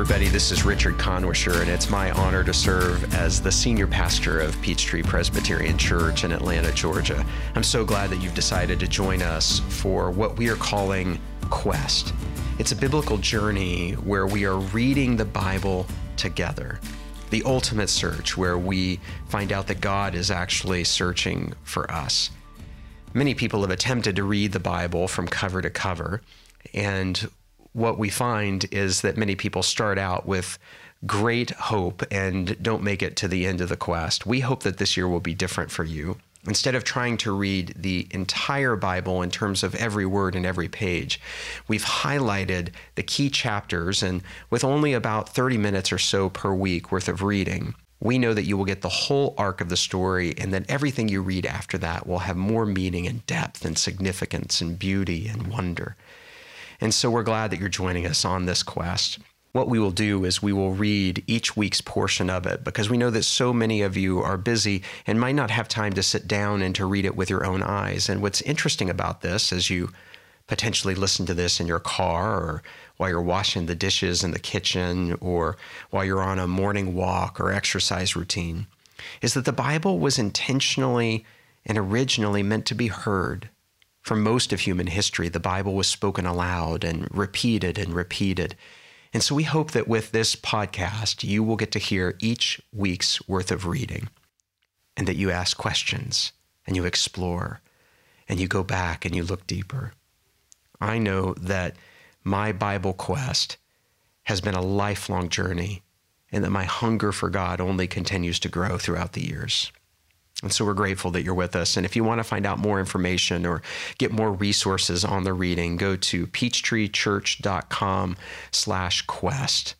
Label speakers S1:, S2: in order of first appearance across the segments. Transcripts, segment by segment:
S1: Everybody, this is Richard Kannwischer, and it's my honor to serve as the senior pastor of Peachtree Presbyterian Church in Atlanta, Georgia. I'm so glad that you've decided to join us for what we are calling Quest. It's a biblical journey where we are reading the Bible together. The ultimate search, where we find out that God is actually searching for us. Many people have attempted to read the Bible from cover to cover, and what we find is that many people start out with great hope and don't make it to the end of the quest. We hope that this year will be different for you. Instead of trying to read the entire Bible in terms of every word and every page, we've highlighted the key chapters, and with only about 30 minutes or so per week worth of reading, we know that you will get the whole arc of the story, and that everything you read after that will have more meaning and depth and significance and beauty and wonder. And so we're glad that you're joining us on this quest. What we will do is we will read each week's portion of it because we know that so many of you are busy and might not have time to sit down and to read it with your own eyes. And what's interesting about this as you potentially listen to this in your car or while you're washing the dishes in the kitchen or while you're on a morning walk or exercise routine is that the Bible was intentionally and originally meant to be heard for most of human history, the Bible was spoken aloud and repeated and repeated. And so we hope that with this podcast, you will get to hear each week's worth of reading and that you ask questions and you explore and you go back and you look deeper. I know that my Bible quest has been a lifelong journey and that my hunger for God only continues to grow throughout the years. And so we're grateful that you're with us. And if you want to find out more information or get more resources on the reading, go to peachtreechurch.com slash quest.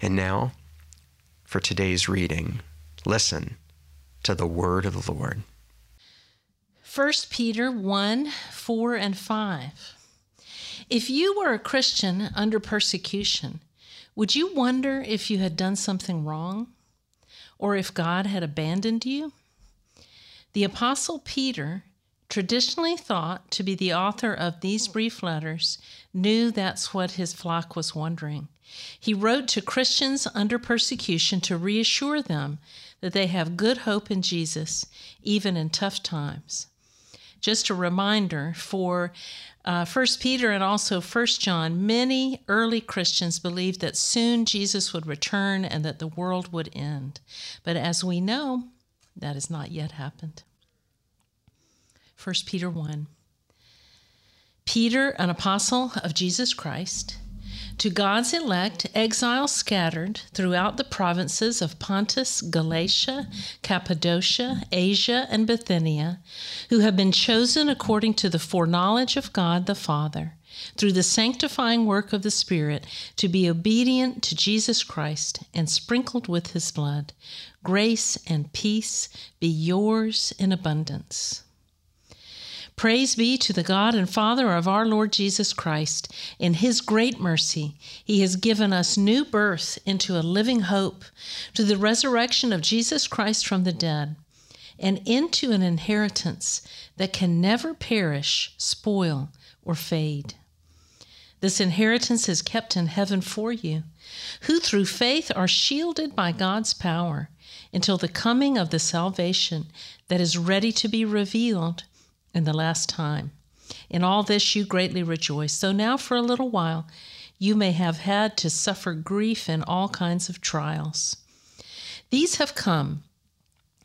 S1: And now for today's reading, listen to the word of the Lord.
S2: 1 Peter 1 4 and 5. If you were a Christian under persecution, would you wonder if you had done something wrong? Or if God had abandoned you? The Apostle Peter, traditionally thought to be the author of these brief letters, knew that's what his flock was wondering. He wrote to Christians under persecution to reassure them that they have good hope in Jesus, even in tough times. Just a reminder for uh, 1 Peter and also 1 John, many early Christians believed that soon Jesus would return and that the world would end. But as we know, that has not yet happened. 1 Peter 1. Peter, an apostle of Jesus Christ, to God's elect, exiles scattered throughout the provinces of Pontus, Galatia, Cappadocia, Asia, and Bithynia, who have been chosen according to the foreknowledge of God the Father, through the sanctifying work of the Spirit, to be obedient to Jesus Christ and sprinkled with his blood. Grace and peace be yours in abundance. Praise be to the God and Father of our Lord Jesus Christ. In his great mercy, he has given us new birth into a living hope, to the resurrection of Jesus Christ from the dead, and into an inheritance that can never perish, spoil, or fade. This inheritance is kept in heaven for you, who through faith are shielded by God's power until the coming of the salvation that is ready to be revealed in the last time. In all this you greatly rejoice, So now for a little while you may have had to suffer grief in all kinds of trials. These have come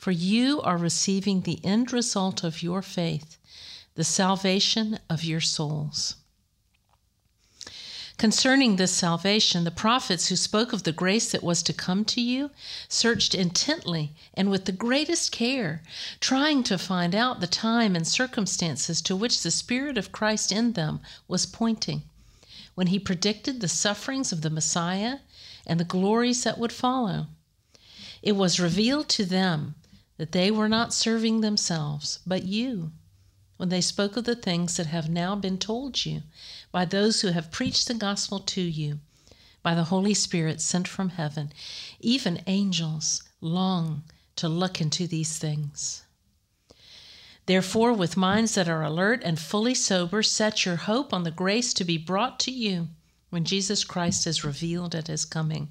S2: For you are receiving the end result of your faith, the salvation of your souls. Concerning this salvation, the prophets who spoke of the grace that was to come to you searched intently and with the greatest care, trying to find out the time and circumstances to which the Spirit of Christ in them was pointing when he predicted the sufferings of the Messiah and the glories that would follow. It was revealed to them that they were not serving themselves, but you, when they spoke of the things that have now been told you by those who have preached the gospel to you by the Holy Spirit sent from heaven. Even angels long to look into these things. Therefore, with minds that are alert and fully sober, set your hope on the grace to be brought to you when Jesus Christ is revealed at his coming.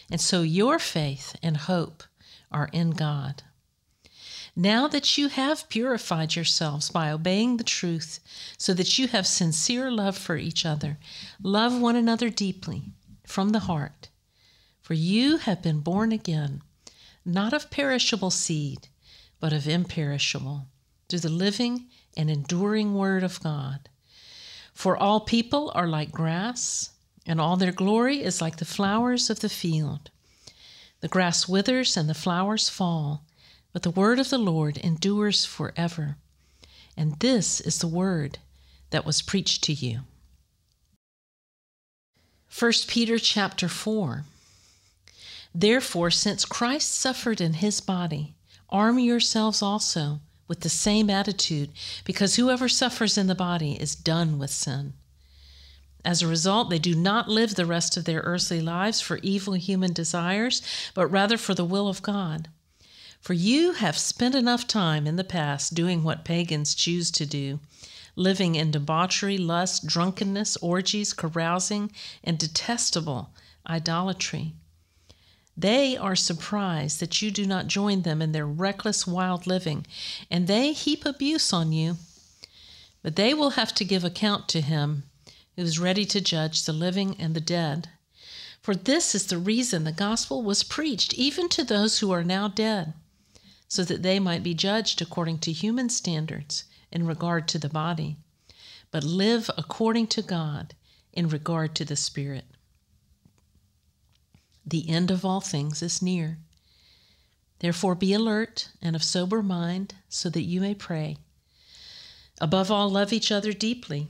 S2: And so your faith and hope are in God. Now that you have purified yourselves by obeying the truth, so that you have sincere love for each other, love one another deeply from the heart. For you have been born again, not of perishable seed, but of imperishable, through the living and enduring Word of God. For all people are like grass and all their glory is like the flowers of the field. The grass withers and the flowers fall, but the word of the Lord endures forever. And this is the word that was preached to you. 1 Peter chapter 4 Therefore, since Christ suffered in his body, arm yourselves also with the same attitude, because whoever suffers in the body is done with sin. As a result, they do not live the rest of their earthly lives for evil human desires, but rather for the will of God. For you have spent enough time in the past doing what pagans choose to do, living in debauchery, lust, drunkenness, orgies, carousing, and detestable idolatry. They are surprised that you do not join them in their reckless, wild living, and they heap abuse on you. But they will have to give account to him who is ready to judge the living and the dead. For this is the reason the gospel was preached even to those who are now dead, so that they might be judged according to human standards in regard to the body, but live according to God in regard to the spirit. The end of all things is near. Therefore, be alert and of sober mind so that you may pray. Above all, love each other deeply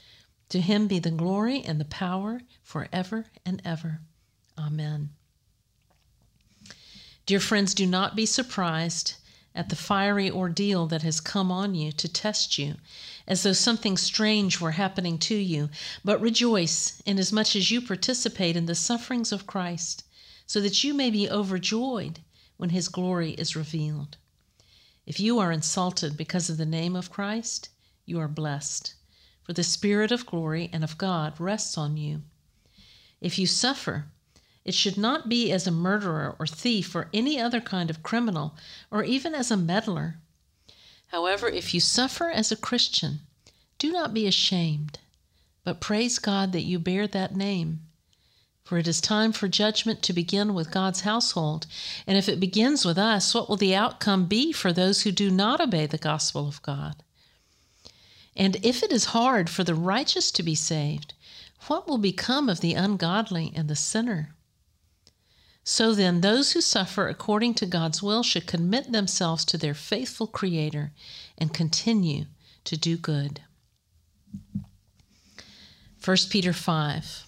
S2: To him be the glory and the power forever and ever. Amen. Dear friends, do not be surprised at the fiery ordeal that has come on you to test you, as though something strange were happening to you, but rejoice inasmuch as you participate in the sufferings of Christ, so that you may be overjoyed when his glory is revealed. If you are insulted because of the name of Christ, you are blessed for the Spirit of glory and of God rests on you. If you suffer, it should not be as a murderer or thief or any other kind of criminal, or even as a meddler. However, if you suffer as a Christian, do not be ashamed, but praise God that you bear that name. For it is time for judgment to begin with God's household. And if it begins with us, what will the outcome be for those who do not obey the gospel of God? And if it is hard for the righteous to be saved, what will become of the ungodly and the sinner? So then, those who suffer according to God's will should commit themselves to their faithful Creator and continue to do good. 1 Peter 5.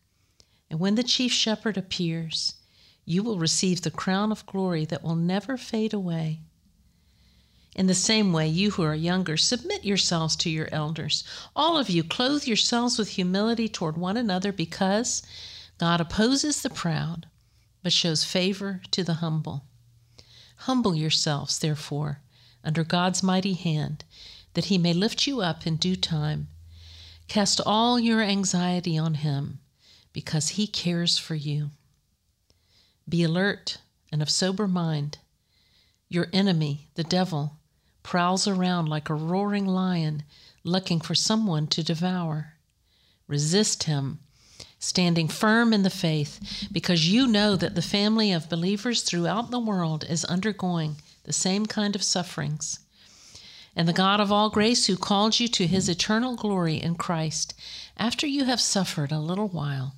S2: And when the chief shepherd appears, you will receive the crown of glory that will never fade away. In the same way, you who are younger, submit yourselves to your elders. All of you, clothe yourselves with humility toward one another because God opposes the proud but shows favor to the humble. Humble yourselves, therefore, under God's mighty hand, that he may lift you up in due time. Cast all your anxiety on him, because he cares for you. Be alert and of sober mind. Your enemy, the devil, prowls around like a roaring lion looking for someone to devour. Resist him standing firm in the faith, because you know that the family of believers throughout the world is undergoing the same kind of sufferings. And the God of all grace, who called you to his eternal glory in Christ, after you have suffered a little while,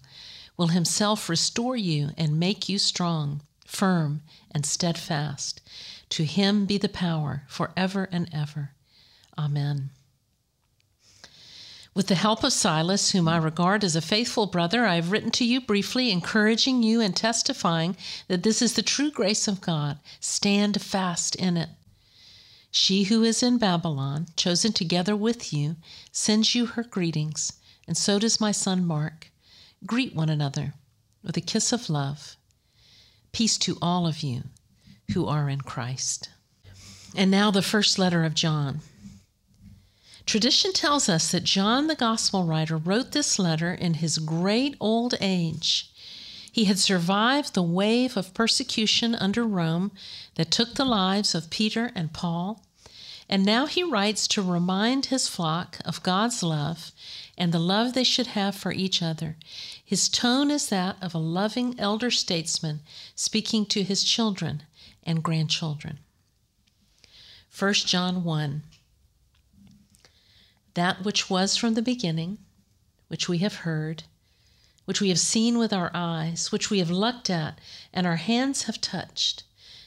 S2: will himself restore you and make you strong, firm, and steadfast. To him be the power forever and ever. Amen. With the help of Silas, whom I regard as a faithful brother, I have written to you briefly, encouraging you and testifying that this is the true grace of God. Stand fast in it. She who is in Babylon, chosen together with you, sends you her greetings, and so does my son Mark. Greet one another with a kiss of love. Peace to all of you who are in Christ. And now the first letter of John. Tradition tells us that John, the gospel writer, wrote this letter in his great old age. He had survived the wave of persecution under Rome that took the lives of Peter and Paul, and now he writes to remind his flock of God's love and the love they should have for each other. His tone is that of a loving elder statesman speaking to his children and grandchildren. 1 John 1 that which was from the beginning, which we have heard, which we have seen with our eyes, which we have looked at, and our hands have touched.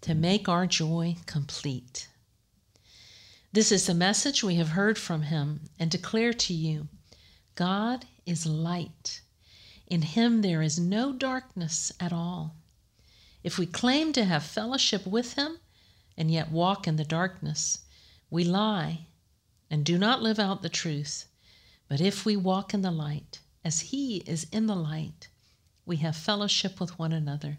S2: to make our joy complete. This is the message we have heard from him and declare to you God is light. In him there is no darkness at all. If we claim to have fellowship with him and yet walk in the darkness, we lie and do not live out the truth. But if we walk in the light, as He is in the light, we have fellowship with one another,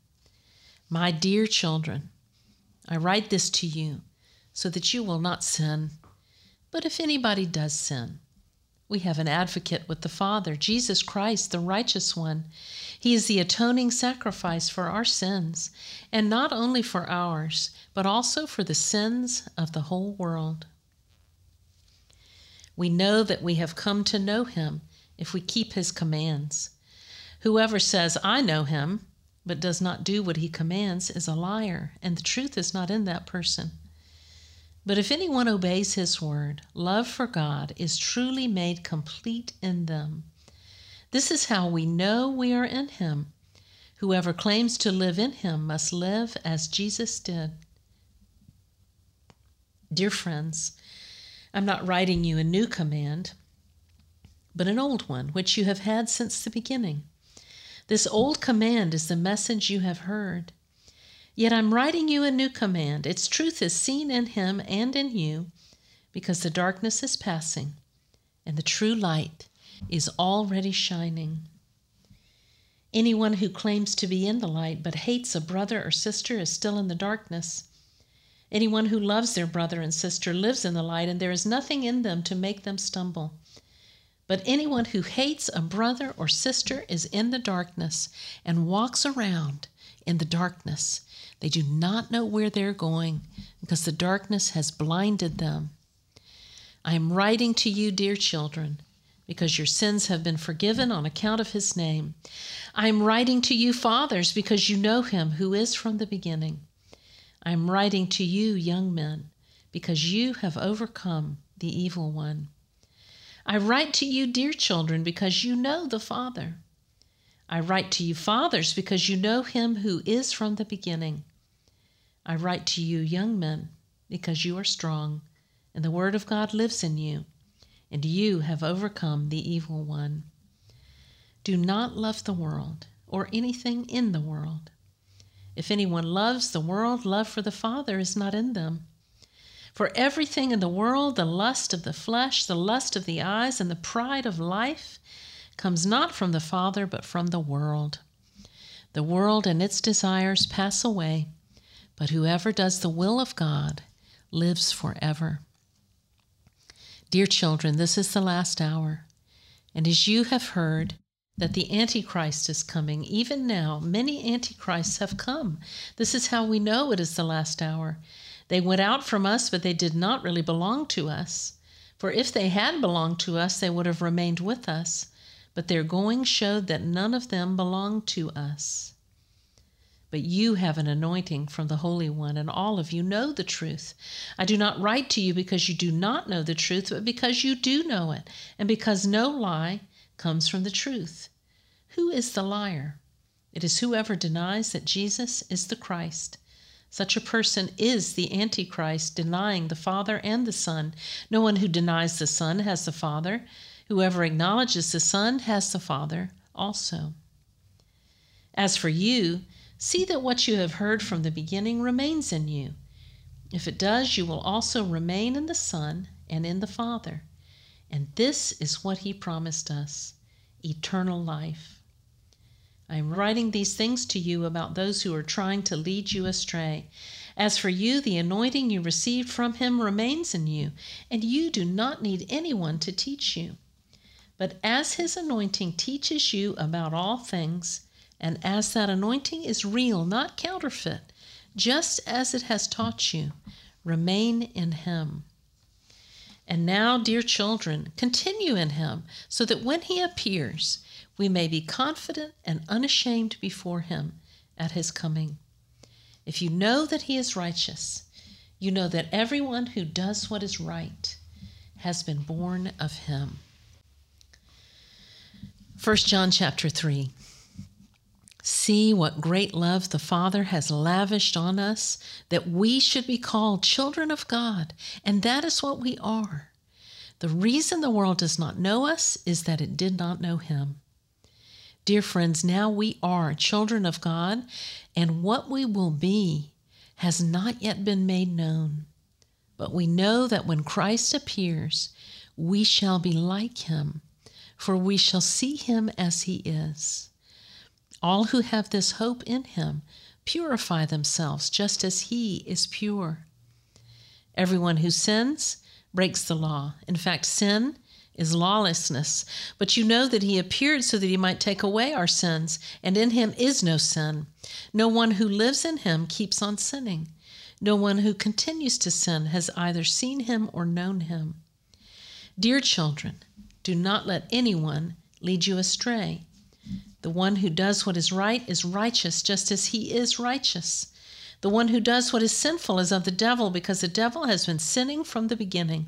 S2: My dear children, I write this to you so that you will not sin. But if anybody does sin, we have an advocate with the Father, Jesus Christ, the righteous one. He is the atoning sacrifice for our sins, and not only for ours, but also for the sins of the whole world. We know that we have come to know him if we keep his commands. Whoever says, I know him, but does not do what he commands is a liar, and the truth is not in that person. But if anyone obeys his word, love for God is truly made complete in them. This is how we know we are in him. Whoever claims to live in him must live as Jesus did. Dear friends, I'm not writing you a new command, but an old one, which you have had since the beginning. This old command is the message you have heard. Yet I'm writing you a new command. Its truth is seen in him and in you, because the darkness is passing and the true light is already shining. Anyone who claims to be in the light but hates a brother or sister is still in the darkness. Anyone who loves their brother and sister lives in the light, and there is nothing in them to make them stumble. But anyone who hates a brother or sister is in the darkness and walks around in the darkness. They do not know where they're going because the darkness has blinded them. I am writing to you, dear children, because your sins have been forgiven on account of his name. I am writing to you, fathers, because you know him who is from the beginning. I am writing to you, young men, because you have overcome the evil one. I write to you, dear children, because you know the Father. I write to you, fathers, because you know him who is from the beginning. I write to you, young men, because you are strong, and the word of God lives in you, and you have overcome the evil one. Do not love the world or anything in the world. If anyone loves the world, love for the Father is not in them. For everything in the world, the lust of the flesh, the lust of the eyes, and the pride of life, comes not from the Father, but from the world. The world and its desires pass away, but whoever does the will of God lives forever. Dear children, this is the last hour. And as you have heard, that the Antichrist is coming. Even now, many Antichrists have come. This is how we know it is the last hour. They went out from us, but they did not really belong to us. For if they had belonged to us, they would have remained with us. But their going showed that none of them belonged to us. But you have an anointing from the Holy One, and all of you know the truth. I do not write to you because you do not know the truth, but because you do know it, and because no lie comes from the truth. Who is the liar? It is whoever denies that Jesus is the Christ. Such a person is the Antichrist, denying the Father and the Son. No one who denies the Son has the Father. Whoever acknowledges the Son has the Father also. As for you, see that what you have heard from the beginning remains in you. If it does, you will also remain in the Son and in the Father. And this is what he promised us eternal life. I am writing these things to you about those who are trying to lead you astray. As for you, the anointing you received from him remains in you, and you do not need anyone to teach you. But as his anointing teaches you about all things, and as that anointing is real, not counterfeit, just as it has taught you, remain in him. And now, dear children, continue in him, so that when he appears, we may be confident and unashamed before him at his coming. If you know that he is righteous, you know that everyone who does what is right has been born of him. 1 John chapter 3. See what great love the Father has lavished on us, that we should be called children of God, and that is what we are. The reason the world does not know us is that it did not know Him. Dear friends, now we are children of God, and what we will be has not yet been made known. But we know that when Christ appears, we shall be like Him, for we shall see Him as He is. All who have this hope in him purify themselves just as he is pure. Everyone who sins breaks the law. In fact, sin is lawlessness. But you know that he appeared so that he might take away our sins, and in him is no sin. No one who lives in him keeps on sinning. No one who continues to sin has either seen him or known him. Dear children, do not let anyone lead you astray. The one who does what is right is righteous, just as he is righteous. The one who does what is sinful is of the devil, because the devil has been sinning from the beginning.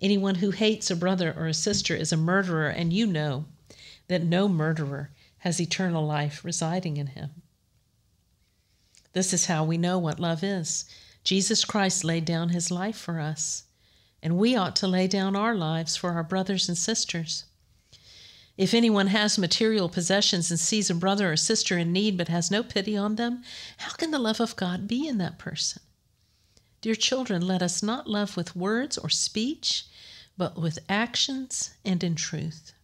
S2: Anyone who hates a brother or a sister is a murderer, and you know that no murderer has eternal life residing in him. This is how we know what love is. Jesus Christ laid down his life for us, and we ought to lay down our lives for our brothers and sisters. If anyone has material possessions and sees a brother or sister in need but has no pity on them, how can the love of God be in that person? Dear children, let us not love with words or speech, but with actions and in truth.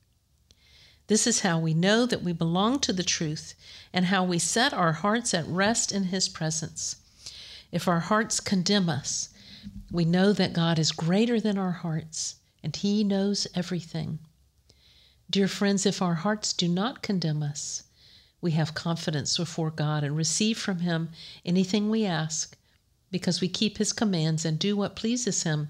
S2: This is how we know that we belong to the truth and how we set our hearts at rest in His presence. If our hearts condemn us, we know that God is greater than our hearts and He knows everything. Dear friends, if our hearts do not condemn us, we have confidence before God and receive from Him anything we ask because we keep his commands and do what pleases him.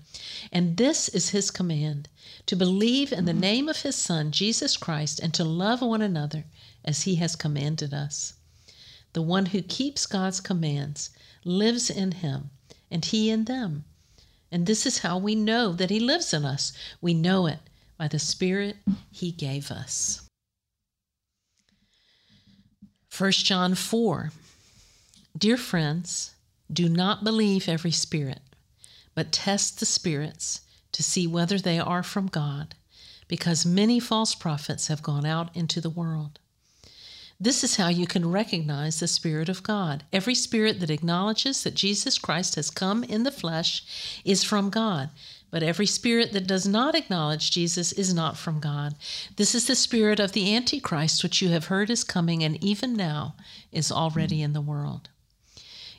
S2: And this is his command to believe in the name of his Son, Jesus Christ, and to love one another as he has commanded us. The one who keeps God's commands lives in him, and he in them. And this is how we know that he lives in us. We know it by the Spirit he gave us. 1 John 4 Dear friends, do not believe every spirit, but test the spirits to see whether they are from God, because many false prophets have gone out into the world. This is how you can recognize the Spirit of God. Every spirit that acknowledges that Jesus Christ has come in the flesh is from God, but every spirit that does not acknowledge Jesus is not from God. This is the spirit of the Antichrist, which you have heard is coming and even now is already in the world.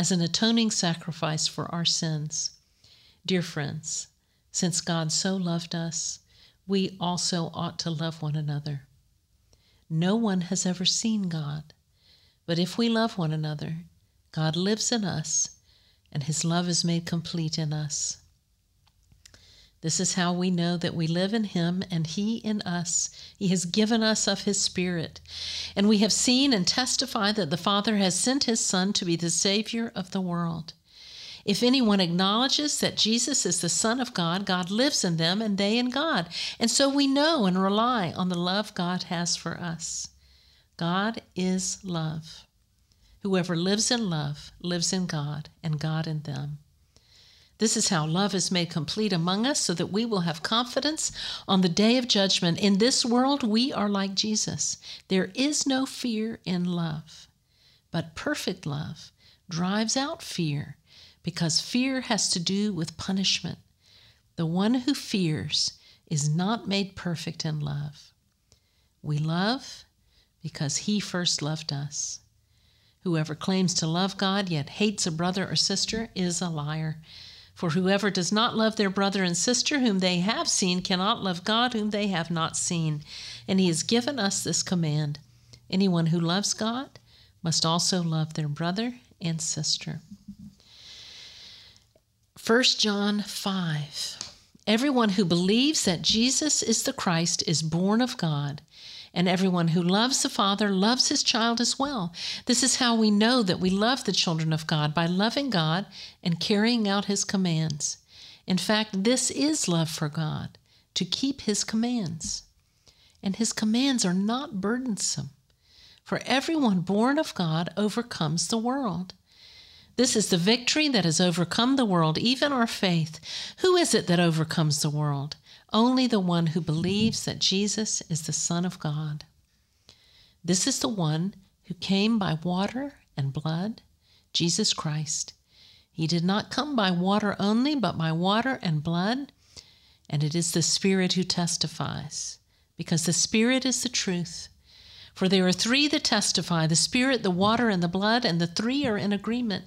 S2: as an atoning sacrifice for our sins. Dear friends, since God so loved us, we also ought to love one another. No one has ever seen God, but if we love one another, God lives in us, and his love is made complete in us. This is how we know that we live in Him and He in us. He has given us of His Spirit. And we have seen and testified that the Father has sent His Son to be the Savior of the world. If anyone acknowledges that Jesus is the Son of God, God lives in them and they in God. And so we know and rely on the love God has for us. God is love. Whoever lives in love lives in God and God in them. This is how love is made complete among us so that we will have confidence on the day of judgment. In this world, we are like Jesus. There is no fear in love, But perfect love drives out fear because fear has to do with punishment. The one who fears is not made perfect in love. We love because he first loved us. Whoever claims to love God yet hates a brother or sister is a liar. For whoever does not love their brother and sister whom they have seen cannot love God whom they have not seen. And he has given us this command anyone who loves God must also love their brother and sister. 1 John 5 Everyone who believes that Jesus is the Christ is born of God, and everyone who loves the Father loves his child as well. This is how we know that we love the children of God by loving God and carrying out his commands. In fact, this is love for God, to keep his commands. And his commands are not burdensome, for everyone born of God overcomes the world. This is the victory that has overcome the world, even our faith. Who is it that overcomes the world? Only the one who believes that Jesus is the Son of God. This is the one who came by water and blood, Jesus Christ. He did not come by water only, but by water and blood. And it is the Spirit who testifies, because the Spirit is the truth. For there are three that testify the Spirit, the water, and the blood, and the three are in agreement.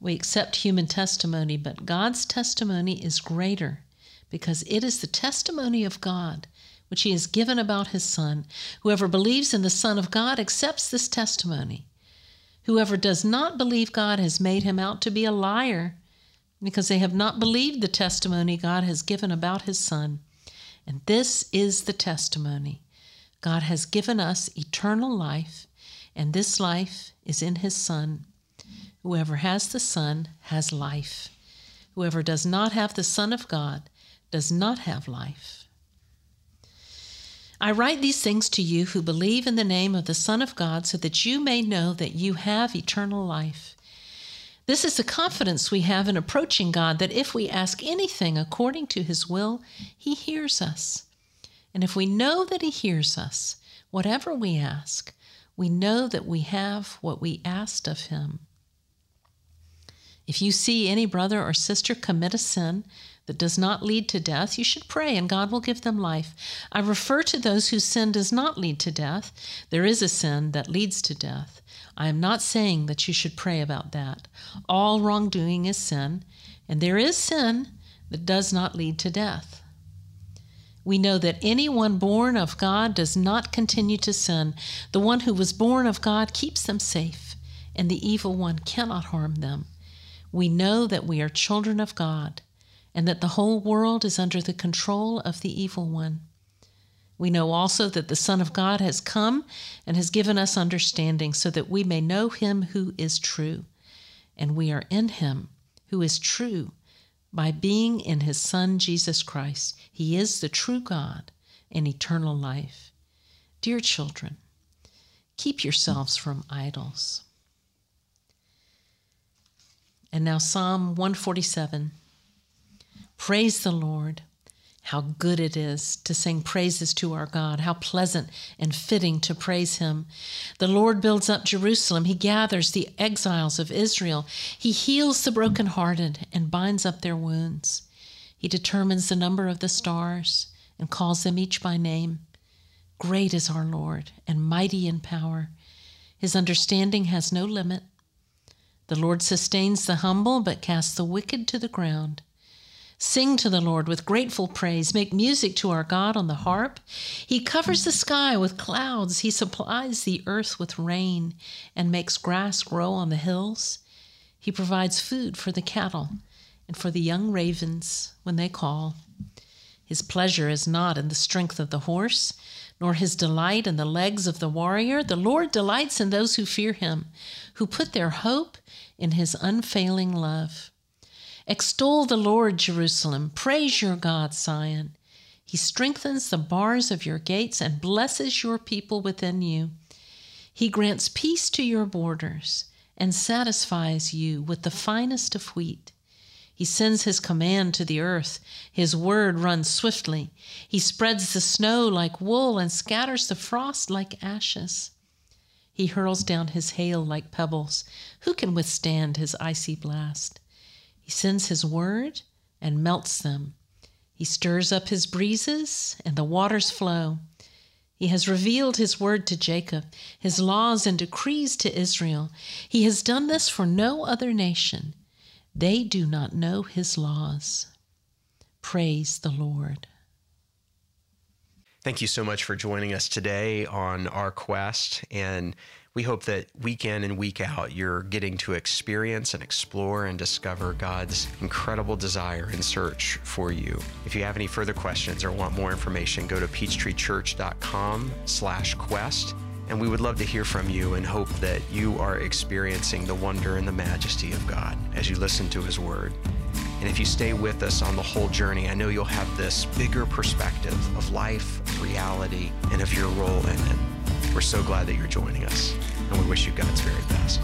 S2: We accept human testimony, but God's testimony is greater because it is the testimony of God which He has given about His Son. Whoever believes in the Son of God accepts this testimony. Whoever does not believe God has made him out to be a liar because they have not believed the testimony God has given about His Son. And this is the testimony God has given us eternal life, and this life is in His Son. Whoever has the Son has life. Whoever does not have the Son of God does not have life. I write these things to you who believe in the name of the Son of God so that you may know that you have eternal life. This is the confidence we have in approaching God that if we ask anything according to his will, he hears us. And if we know that he hears us, whatever we ask, we know that we have what we asked of him. If you see any brother or sister commit a sin that does not lead to death, you should pray and God will give them life. I refer to those whose sin does not lead to death. There is a sin that leads to death. I am not saying that you should pray about that. All wrongdoing is sin, and there is sin that does not lead to death. We know that anyone born of God does not continue to sin. The one who was born of God keeps them safe, and the evil one cannot harm them we know that we are children of God and that the whole world is under the control of the evil one. We know also that the Son of God has come and has given us understanding so that we may know him who is true. And we are in him who is true by being in his Son, Jesus Christ. He is the true God and eternal life. Dear children, keep yourselves from idols. And now, Psalm 147. Praise the Lord. How good it is to sing praises to our God. How pleasant and fitting to praise Him. The Lord builds up Jerusalem. He gathers the exiles of Israel. He heals the brokenhearted and binds up their wounds. He determines the number of the stars and calls them each by name. Great is our Lord and mighty in power. His understanding has no limit. The Lord sustains the humble, but casts the wicked to the ground. Sing to the Lord with grateful praise. Make music to our God on the harp. He covers the sky with clouds. He supplies the earth with rain and makes grass grow on the hills. He provides food for the cattle and for the young ravens when they call. His pleasure is not in the strength of the horse, nor his delight in the legs of the warrior. The Lord delights in those who fear him, who put their hope in his unfailing love. Extol the Lord, Jerusalem. Praise your God, Zion. He strengthens the bars of your gates and blesses your people within you. He grants peace to your borders and satisfies you with the finest of wheat. He sends his command to the earth. His word runs swiftly. He spreads the snow like wool and scatters the frost like ashes. He hurls down his hail like pebbles. Who can withstand his icy blast? He sends his word and melts them. He stirs up his breezes, and the waters flow. He has revealed his word to Jacob, his laws and decrees to Israel. He has done this for no other nation. They do not know his laws. Praise the Lord.
S1: Thank you so much for joining us today on our quest. And we hope that week in and week out, you're getting to experience and explore and discover God's incredible desire and search for you. If you have any further questions or want more information, go to peachtreechurch.com slash quest. And we would love to hear from you and hope that you are experiencing the wonder and the majesty of God as you listen to His Word. And if you stay with us on the whole journey, I know you'll have this bigger perspective of life, reality, and of your role in it. We're so glad that you're joining us, and we wish you God's very best.